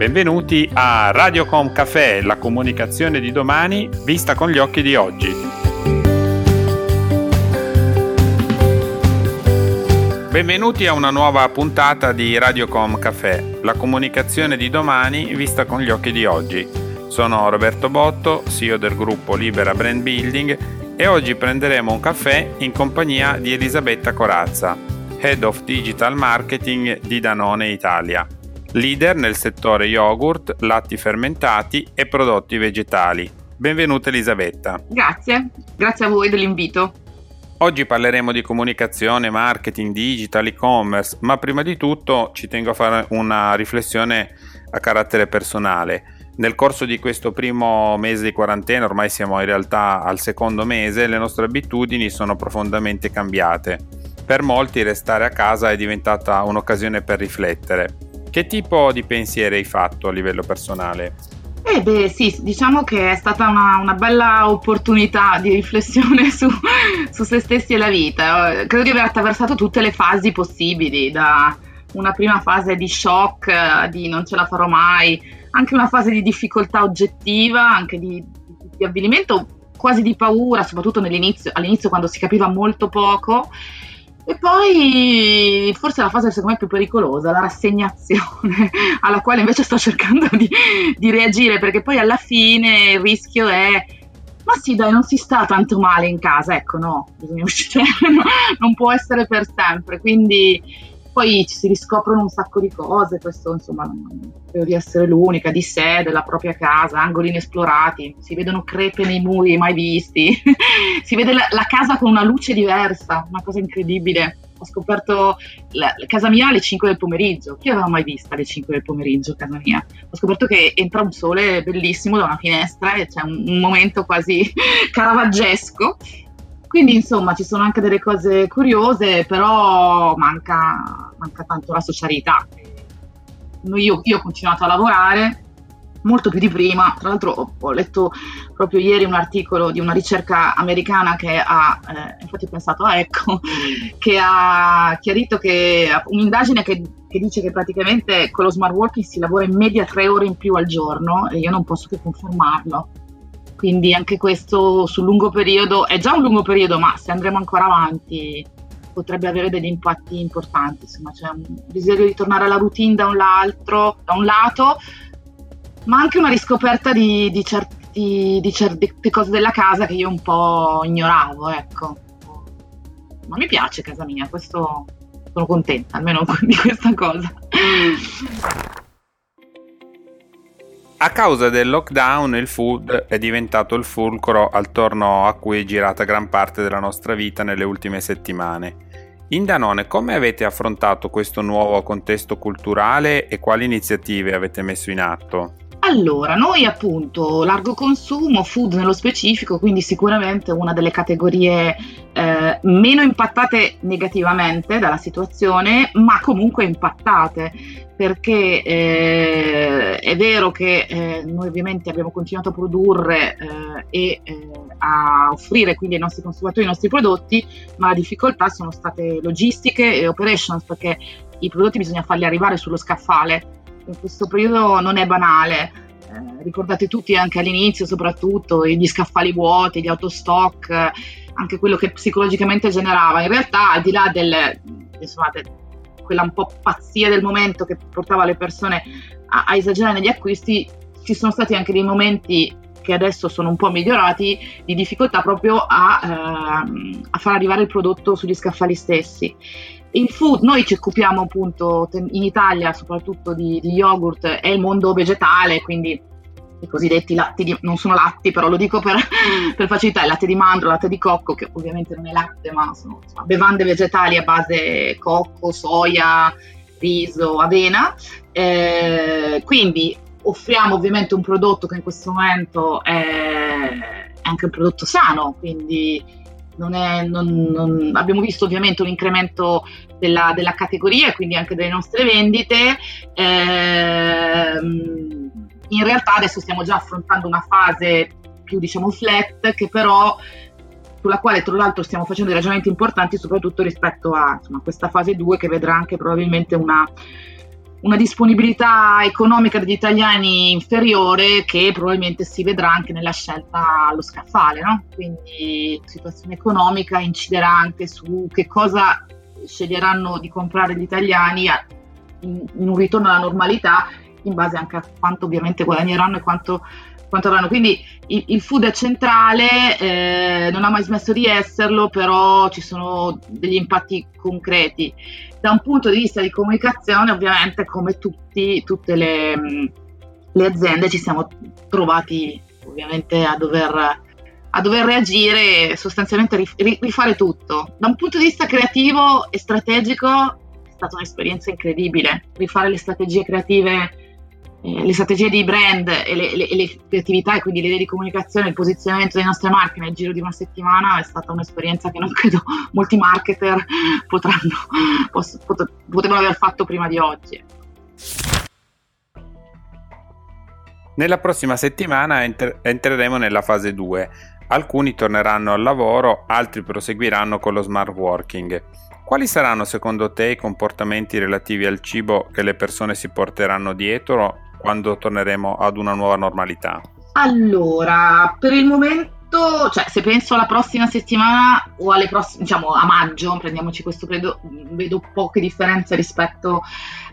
Benvenuti a Radiocom Café, la comunicazione di domani vista con gli occhi di oggi. Benvenuti a una nuova puntata di Radiocom Café, la comunicazione di domani vista con gli occhi di oggi. Sono Roberto Botto, CEO del gruppo Libera Brand Building e oggi prenderemo un caffè in compagnia di Elisabetta Corazza, Head of Digital Marketing di Danone Italia leader nel settore yogurt, latti fermentati e prodotti vegetali. Benvenuta Elisabetta. Grazie, grazie a voi dell'invito. Oggi parleremo di comunicazione, marketing, digital, e-commerce, ma prima di tutto ci tengo a fare una riflessione a carattere personale. Nel corso di questo primo mese di quarantena, ormai siamo in realtà al secondo mese, le nostre abitudini sono profondamente cambiate. Per molti restare a casa è diventata un'occasione per riflettere. Che tipo di pensieri hai fatto a livello personale? Eh beh sì, diciamo che è stata una, una bella opportunità di riflessione su, su, se stessi e la vita. Credo di aver attraversato tutte le fasi possibili, da una prima fase di shock, di non ce la farò mai, anche una fase di difficoltà oggettiva, anche di, di avvilimento, quasi di paura, soprattutto all'inizio quando si capiva molto poco e poi forse la fase secondo me più pericolosa, la rassegnazione, alla quale invece sto cercando di, di, reagire, perché poi alla fine il rischio è, ma sì dai, non si sta tanto male in casa, ecco no, bisogna uscire, non può essere per sempre, quindi poi ci si riscoprono un sacco di cose, questo insomma non credo di essere l'unica, di sé, della propria casa, angoli inesplorati, si vedono crepe nei muri mai visti, si vede la, la, casa con una luce diversa, una cosa incredibile. Ho scoperto la, casa mia alle 5 del pomeriggio, chi aveva mai vista alle 5 del pomeriggio casa mia? Ho scoperto che entra un sole bellissimo da una finestra e c'è un, un momento quasi caravaggesco quindi insomma ci sono anche delle cose curiose, però manca, manca tanto la socialità. Io, io, ho continuato a lavorare molto più di prima, tra l'altro ho, ho letto proprio ieri un articolo di una ricerca americana che ha, eh, infatti ho pensato, ah, ecco, che ha chiarito che un'indagine che, che dice che praticamente con lo smart working si lavora in media tre ore in più al giorno e io non posso che confermarlo quindi anche questo sul lungo periodo è già un lungo periodo, ma se andremo ancora avanti potrebbe avere degli impatti importanti. Insomma, c'è un desiderio di tornare alla routine da un, da un lato, ma anche una riscoperta di, di, certi, di certe cose della casa che io un po' ignoravo. Ecco. Ma mi piace casa mia, questo sono contenta almeno di questa cosa. A causa del lockdown il food è diventato il fulcro attorno a cui è girata gran parte della nostra vita nelle ultime settimane. In Danone come avete affrontato questo nuovo contesto culturale e quali iniziative avete messo in atto? Allora, noi appunto largo consumo, food nello specifico, quindi sicuramente una delle categorie eh, meno impattate negativamente dalla situazione, ma comunque impattate, perché eh, è vero che eh, noi ovviamente abbiamo continuato a produrre eh, e eh, a offrire quindi ai nostri consumatori i nostri prodotti, ma le difficoltà sono state logistiche e operations, perché i prodotti bisogna farli arrivare sullo scaffale in questo periodo non è banale. Eh, ricordate tutti anche all'inizio soprattutto gli scaffali vuoti, gli autostock, anche quello che psicologicamente generava. In realtà al di là del, insomma, de, quella un po' pazzia del momento che portava le persone a, a esagerare negli acquisti, ci sono stati anche dei momenti che adesso sono un po' migliorati, di difficoltà proprio a, ehm, a far arrivare il prodotto sugli scaffali stessi. Il food, noi ci occupiamo appunto in Italia soprattutto di, di yogurt e il mondo vegetale, quindi i cosiddetti latti di, non sono latti, però lo dico per, per facilità, il latte di mandro, il latte di cocco, che ovviamente non è latte, ma sono insomma, bevande vegetali a base cocco, soia, riso, avena. Eh, quindi offriamo ovviamente un prodotto che in questo momento è, anche un prodotto sano, quindi non è, non, non, abbiamo visto ovviamente un incremento della, della, categoria e quindi anche delle nostre vendite. Eh, in realtà adesso stiamo già affrontando una fase più diciamo flat che però sulla quale tra l'altro stiamo facendo dei ragionamenti importanti soprattutto rispetto a insomma, questa fase 2 che vedrà anche probabilmente una una disponibilità economica degli italiani inferiore che probabilmente si vedrà anche nella scelta allo scaffale, no? quindi la situazione economica inciderà anche su che cosa sceglieranno di comprare gli italiani in, in un ritorno alla normalità in base anche a quanto ovviamente guadagneranno e quanto quanto avranno. Quindi il, il food è centrale, eh, non ha mai smesso di esserlo, però ci sono degli impatti concreti. Da un punto di vista di comunicazione, ovviamente, come tutti, tutte le, mm, le aziende, ci siamo trovati ovviamente a dover, a dover reagire e sostanzialmente rifare tutto. Da un punto di vista creativo e strategico è stata un'esperienza incredibile. Rifare le strategie creative le strategie di brand e le, le, le, creatività e quindi le idee di comunicazione, il posizionamento delle nostre marche nel giro di una settimana è stata un'esperienza che non credo molti marketer potranno, poss- pot- potevano aver fatto prima di oggi. Nella prossima settimana enter- entreremo nella fase 2. Alcuni torneranno al lavoro, altri proseguiranno con lo smart working. Quali saranno secondo te i comportamenti relativi al cibo che le persone si porteranno dietro quando torneremo ad una nuova normalità? Allora, per il momento, cioè se penso alla prossima settimana o alle prossime, diciamo a maggio, prendiamoci questo credo, vedo poche differenze rispetto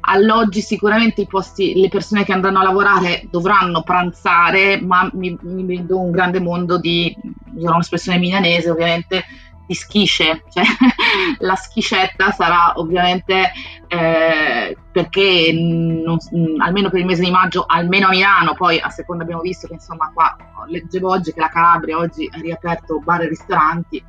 all'oggi. Sicuramente i posti, le persone che andranno a lavorare dovranno pranzare, ma mi, mi vedo un grande mondo di, userò un'espressione milanese ovviamente, di schisce, cioè la schiscetta sarà ovviamente eh, perché non, almeno per il mese di maggio, almeno a Milano, poi a seconda abbiamo visto che insomma qua leggevo oggi che la Calabria oggi ha riaperto bar e ristoranti,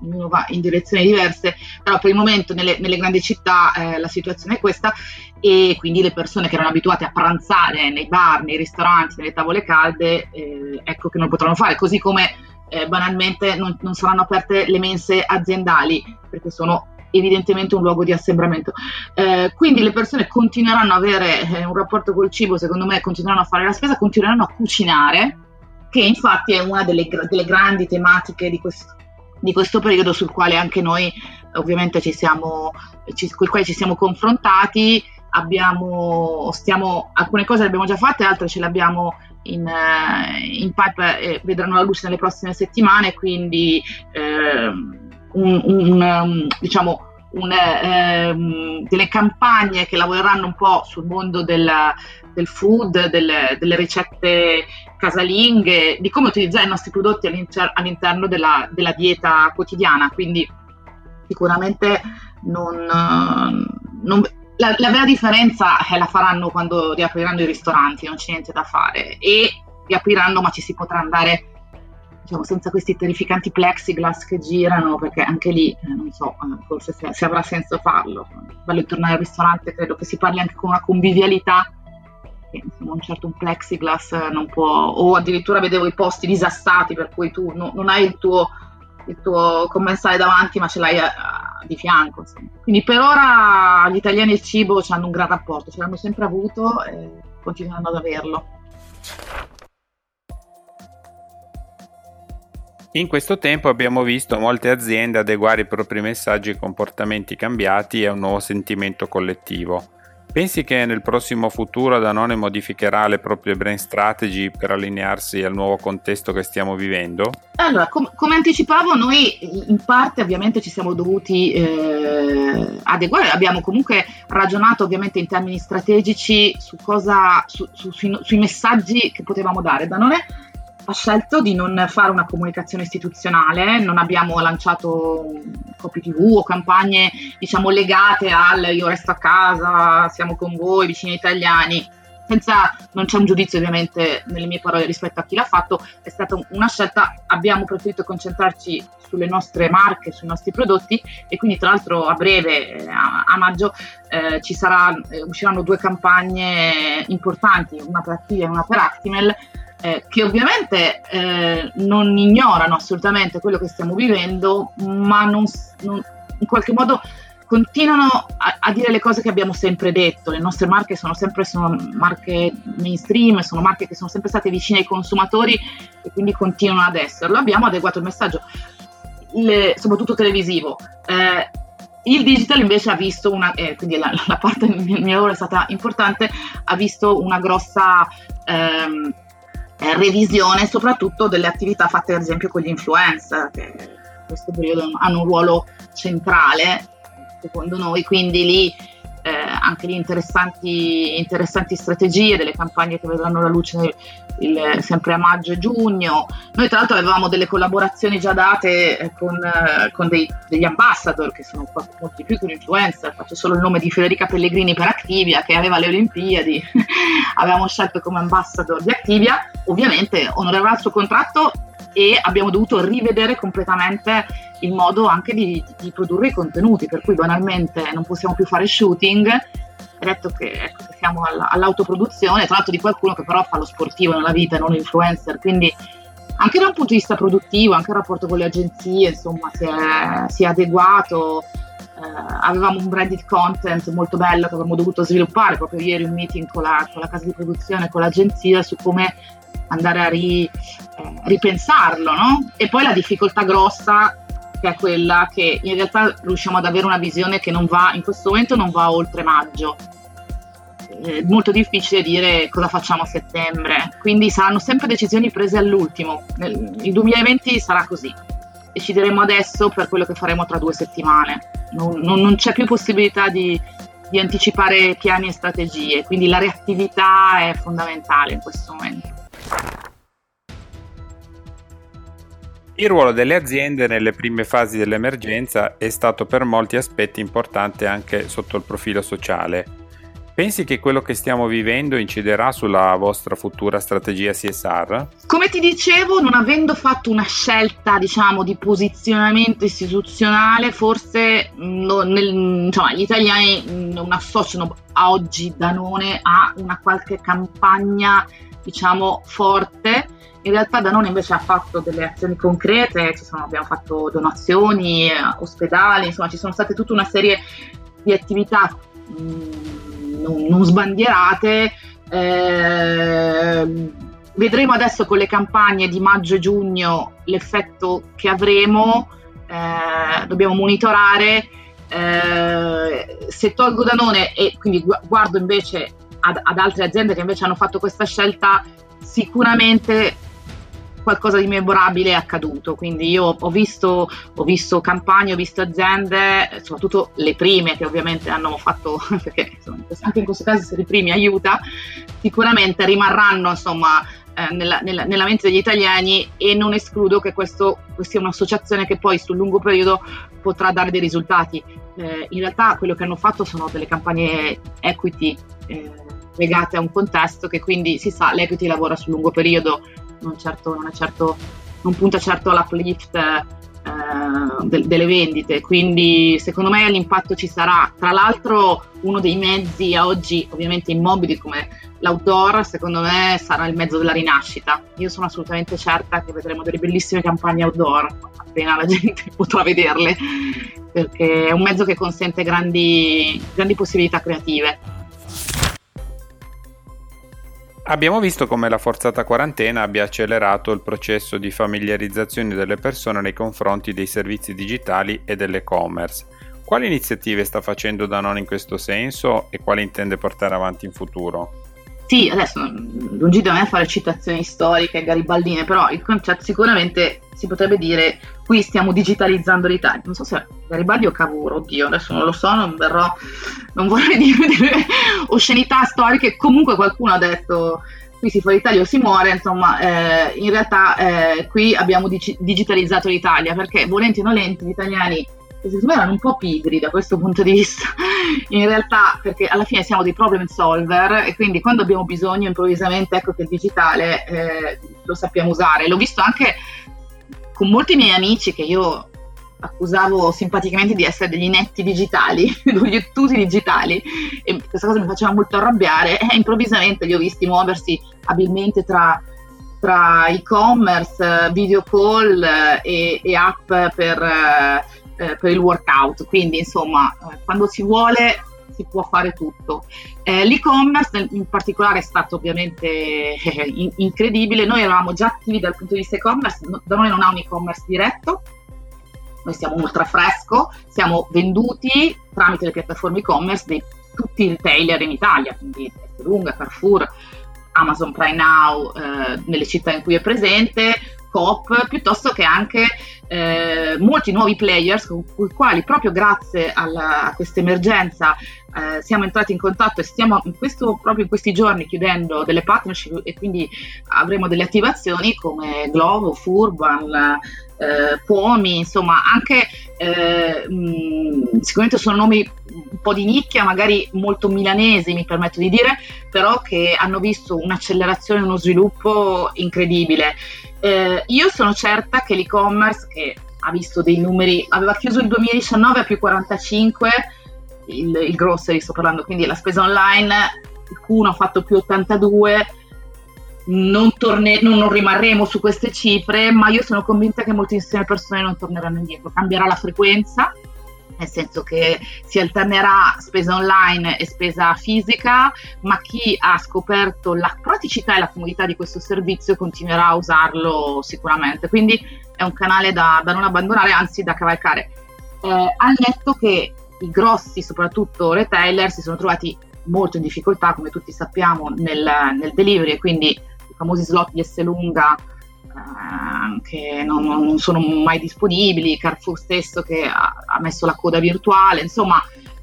ognuno va in direzioni diverse, però per il momento nelle, nelle grandi città eh, la situazione è questa e quindi le persone che erano abituate a pranzare nei bar, nei ristoranti, nelle tavole calde, eh, ecco che non potranno fare, così come eh, banalmente non, non, saranno aperte le mense aziendali perché sono evidentemente un luogo di assembramento. Eh, quindi le persone continueranno ad avere eh, un rapporto col cibo, secondo me continueranno a fare la spesa, continueranno a cucinare, che infatti è una delle, delle grandi tematiche di questo, di questo, periodo sul quale anche noi ovviamente ci siamo, ci, con il quale ci siamo confrontati. Abbiamo, stiamo, alcune cose le abbiamo già fatte, altre ce le abbiamo in, eh, in pipe eh, vedranno la luce nelle prossime settimane, quindi eh, un, un, um, diciamo, un, eh, delle campagne che lavoreranno un po' sul mondo del, del food, delle, delle, ricette casalinghe, di come utilizzare i nostri prodotti all'inter- all'interno della, della, dieta quotidiana. Quindi sicuramente non, non, la, la, vera differenza eh, la faranno quando riapriranno i ristoranti, non c'è niente da fare. E riapriranno, ma ci si potrà andare diciamo, senza questi terrificanti plexiglass che girano, perché anche lì, eh, non so, eh, forse se, se, avrà senso farlo. Vale tornare al ristorante, credo che si parli anche con una convivialità che insomma, un certo un plexiglass non può, o addirittura vedevo i posti disassati per cui tu no, non hai il tuo, il tuo commensale davanti, ma ce l'hai a, di fianco. Insomma. Quindi per ora gli italiani e il cibo hanno un gran rapporto, ce l'hanno sempre avuto e continuano ad averlo. In questo tempo abbiamo visto molte aziende adeguare i propri messaggi ai comportamenti cambiati e a un nuovo sentimento collettivo. Pensi che nel prossimo futuro Danone modificherà le proprie brand strategy per allinearsi al nuovo contesto che stiamo vivendo? Allora, com- come anticipavo, noi in parte ovviamente ci siamo dovuti eh, adeguare, abbiamo comunque ragionato ovviamente in termini strategici su cosa, su, su, sui, sui messaggi che potevamo dare. Danone ha scelto di non fare una comunicazione istituzionale, non abbiamo lanciato copy tv o campagne diciamo legate al io resto a casa, siamo con voi, vicini italiani. Senza, non c'è un giudizio ovviamente nelle mie parole rispetto a chi l'ha fatto, è stata una scelta, abbiamo preferito concentrarci sulle nostre marche, sui nostri prodotti e quindi tra l'altro a breve, a, a maggio, eh, sarà, eh, usciranno due campagne importanti, una per Activia e una per Actimel, eh, che ovviamente eh, non ignorano assolutamente quello che stiamo vivendo, ma non, non, in qualche modo continuano a, a, dire le cose che abbiamo sempre detto. Le nostre marche sono sempre sono marche mainstream, sono marche che sono sempre state vicine ai consumatori e quindi continuano ad esserlo. Abbiamo adeguato il messaggio, le, soprattutto televisivo. Eh, il digital invece ha visto una, eh, quindi la, la, parte del mio lavoro è stata importante, ha visto una grossa ehm, eh, revisione soprattutto delle attività fatte ad esempio con gli influencer, che in questo periodo hanno un ruolo centrale secondo noi, quindi lì eh, anche lì interessanti, interessanti, strategie, delle campagne che vedranno la luce il, sempre a maggio e giugno. Noi tra l'altro avevamo delle collaborazioni già date eh, con, eh, con dei, degli ambassador che sono molti più che un influencer, faccio solo il nome di Federica Pellegrini per Activia che aveva le Olimpiadi, avevamo scelto come ambassador di Activia, ovviamente onorava il suo contratto e abbiamo dovuto rivedere completamente il modo anche di, di, produrre i contenuti, per cui banalmente non possiamo più fare shooting. Detto che, ecco, siamo alla, all'autoproduzione, tra l'altro di qualcuno che però fa lo sportivo nella vita e non l'influencer, quindi anche da un punto di vista produttivo, anche il rapporto con le agenzie, insomma, si è, si è adeguato. Eh, avevamo un branded content molto bello che avremmo dovuto sviluppare proprio ieri un meeting con la, con la casa di produzione, con l'agenzia su come andare a ri, eh, ripensarlo, no? E poi la difficoltà grossa che è quella che in realtà riusciamo ad avere una visione che non va, in questo momento non va oltre maggio. È molto difficile dire cosa facciamo a settembre, quindi saranno sempre decisioni prese all'ultimo. Il 2020 sarà così. Decideremo adesso per quello che faremo tra due settimane. Non, non, c'è più possibilità di, di anticipare piani e strategie, quindi la reattività è fondamentale in questo momento. Il ruolo delle aziende nelle prime fasi dell'emergenza è stato per molti aspetti importante anche sotto il profilo sociale. Pensi che quello che stiamo vivendo inciderà sulla vostra futura strategia CSR? Come ti dicevo, non avendo fatto una scelta, diciamo, di posizionamento istituzionale, forse no, nel, insomma, gli italiani non associano a oggi Danone a una qualche campagna, diciamo, forte in realtà Danone invece ha fatto delle azioni concrete, sono, abbiamo fatto donazioni, eh, ospedali, insomma ci sono state tutta una serie di attività mh, mm, non, non, sbandierate. Eh, vedremo adesso con le campagne di maggio e giugno l'effetto che avremo, eh, dobbiamo monitorare. Eh, se tolgo Danone e quindi guardo invece ad, ad altre aziende che invece hanno fatto questa scelta, sicuramente qualcosa di memorabile è accaduto. Quindi io ho visto, ho visto campagne, ho visto aziende, soprattutto le prime che ovviamente hanno fatto, perché insomma, anche in questo caso se le prime aiuta, sicuramente rimarranno insomma eh, nella, nella, nella, mente degli italiani e non escludo che questo, questa sia un'associazione che poi sul lungo periodo potrà dare dei risultati. Eh, in realtà quello che hanno fatto sono delle campagne equity eh, legate a un contesto che quindi si sa, l'equity lavora sul lungo periodo, non, certo, non, certo, non punta certo all'uplift eh, de- delle vendite, quindi secondo me l'impatto ci sarà. Tra l'altro uno dei mezzi a oggi ovviamente immobili come l'outdoor, secondo me sarà il mezzo della rinascita. Io sono assolutamente certa che vedremo delle bellissime campagne outdoor appena la gente potrà vederle, perché è un mezzo che consente grandi, grandi possibilità creative. Abbiamo visto come la forzata quarantena abbia accelerato il processo di familiarizzazione delle persone nei confronti dei servizi digitali e dell'e-commerce. Quali iniziative sta facendo Danone in questo senso e quali intende portare avanti in futuro? Sì, adesso lungi da me fare citazioni storiche, garibaldine, però il concetto sicuramente si potrebbe dire qui stiamo digitalizzando l'Italia. Non so se Garibaldi o Cavour, oddio, adesso non lo so, non verrò, non vorrei dire delle oscenità storiche, comunque qualcuno ha detto qui si fa l'Italia o si muore, insomma, eh, in realtà eh, qui abbiamo dig- digitalizzato l'Italia perché volenti o nolenti gli italiani secondo me erano un po' pigri da questo punto di vista, in realtà perché alla fine siamo dei problem solver e quindi quando abbiamo bisogno improvvisamente ecco che il digitale eh, lo sappiamo usare. L'ho visto anche con molti miei amici che io accusavo simpaticamente di essere degli netti digitali, degli ottusi digitali e questa cosa mi faceva molto arrabbiare e improvvisamente li ho visti muoversi abilmente tra tra e-commerce, video call e, e app per, eh, per il workout, quindi insomma eh, quando si vuole si può fare tutto. Eh, l'e-commerce in particolare è stato ovviamente eh, in- incredibile, noi eravamo già attivi dal punto di vista e-commerce, no, da noi non ha un e-commerce diretto, noi siamo ultra fresco, siamo venduti tramite le piattaforme e-commerce di tutti i retailer in Italia, quindi Lunga, Carrefour, Amazon Prime Now eh, nelle città in cui è presente, Coop, piuttosto che anche eh, molti nuovi players con i quali proprio grazie alla, a questa emergenza eh, siamo entrati in contatto e stiamo in questo, proprio in questi giorni chiudendo delle partnership e quindi avremo delle attivazioni come Glovo, Furban, eh, Pomi, insomma anche eh, mh, sicuramente sono nomi un po' di nicchia, magari molto milanesi mi permetto di dire, però che hanno visto un'accelerazione, uno sviluppo incredibile. Eh, io sono certa che l'e-commerce, che ha visto dei numeri, aveva chiuso il 2019 a più 45, il, il grocery sto parlando, quindi la spesa online, il Q1 ha fatto più 82, non, torne, non, non, rimarremo su queste cifre, ma io sono convinta che moltissime persone non torneranno indietro. Cambierà la frequenza, nel senso che si alternerà spesa online e spesa fisica, ma chi ha scoperto la praticità e la comodità di questo servizio continuerà a usarlo sicuramente. Quindi è un canale da, da non abbandonare, anzi da cavalcare. Eh, al netto che i grossi, soprattutto retailer, si sono trovati molto in difficoltà, come tutti sappiamo, nel, nel delivery quindi i famosi slot di S lunga eh, che non, non, sono mai disponibili, Carrefour stesso che ha, ha messo la coda virtuale, insomma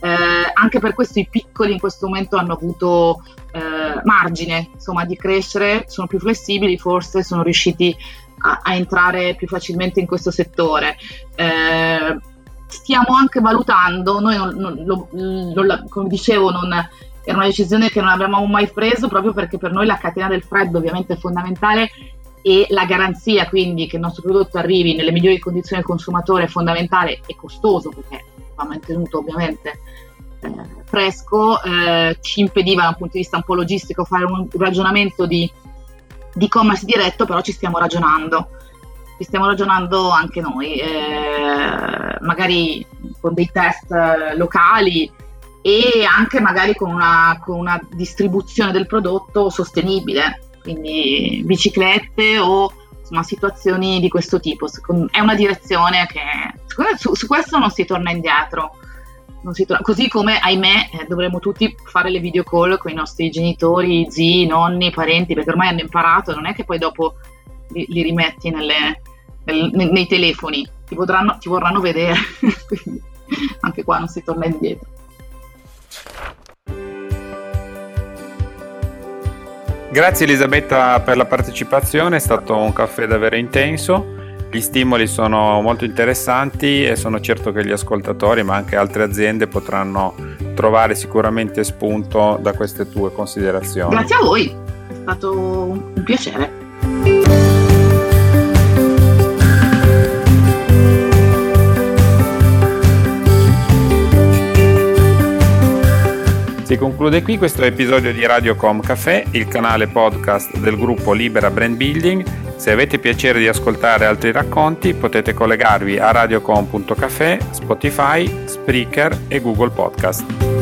eh, anche per questo i piccoli in questo momento hanno avuto eh, margine insomma, di crescere, sono più flessibili, forse sono riusciti a, a entrare più facilmente in questo settore. Eh, stiamo anche valutando, noi non, non, lo, lo, come dicevo non, era una decisione che non abbiamo mai preso proprio perché per noi la catena del freddo ovviamente è fondamentale e la garanzia quindi che il nostro prodotto arrivi nelle migliori condizioni del consumatore è fondamentale e costoso perché va mantenuto ovviamente eh, fresco, eh, ci impediva da un punto di vista un po' logistico fare un ragionamento di, di e-commerce diretto, però ci stiamo ragionando. Ci stiamo ragionando anche noi, eh, magari con dei test locali e anche magari con una, con una distribuzione del prodotto sostenibile quindi biciclette o insomma, situazioni di questo tipo. È una direzione che su, su questo non si torna indietro. Si torna, così come, ahimè, eh, dovremmo tutti fare le video call con i nostri genitori, zii, nonni, parenti, perché ormai hanno imparato, non è che poi dopo li, li rimetti nelle, nel, nei, nei, telefoni, ti, potranno, ti vorranno vedere, quindi anche qua non si torna indietro. Grazie Elisabetta per la partecipazione, è stato un caffè davvero intenso. Gli stimoli sono molto interessanti e sono certo che gli ascoltatori, ma anche altre aziende, potranno trovare sicuramente spunto da queste tue considerazioni. Grazie a voi, è stato un piacere. Si conclude qui questo episodio di Radiocom Café, il canale podcast del gruppo Libera Brand Building. Se avete piacere di ascoltare altri racconti potete collegarvi a radiocom.café, Spotify, Spreaker e Google Podcast.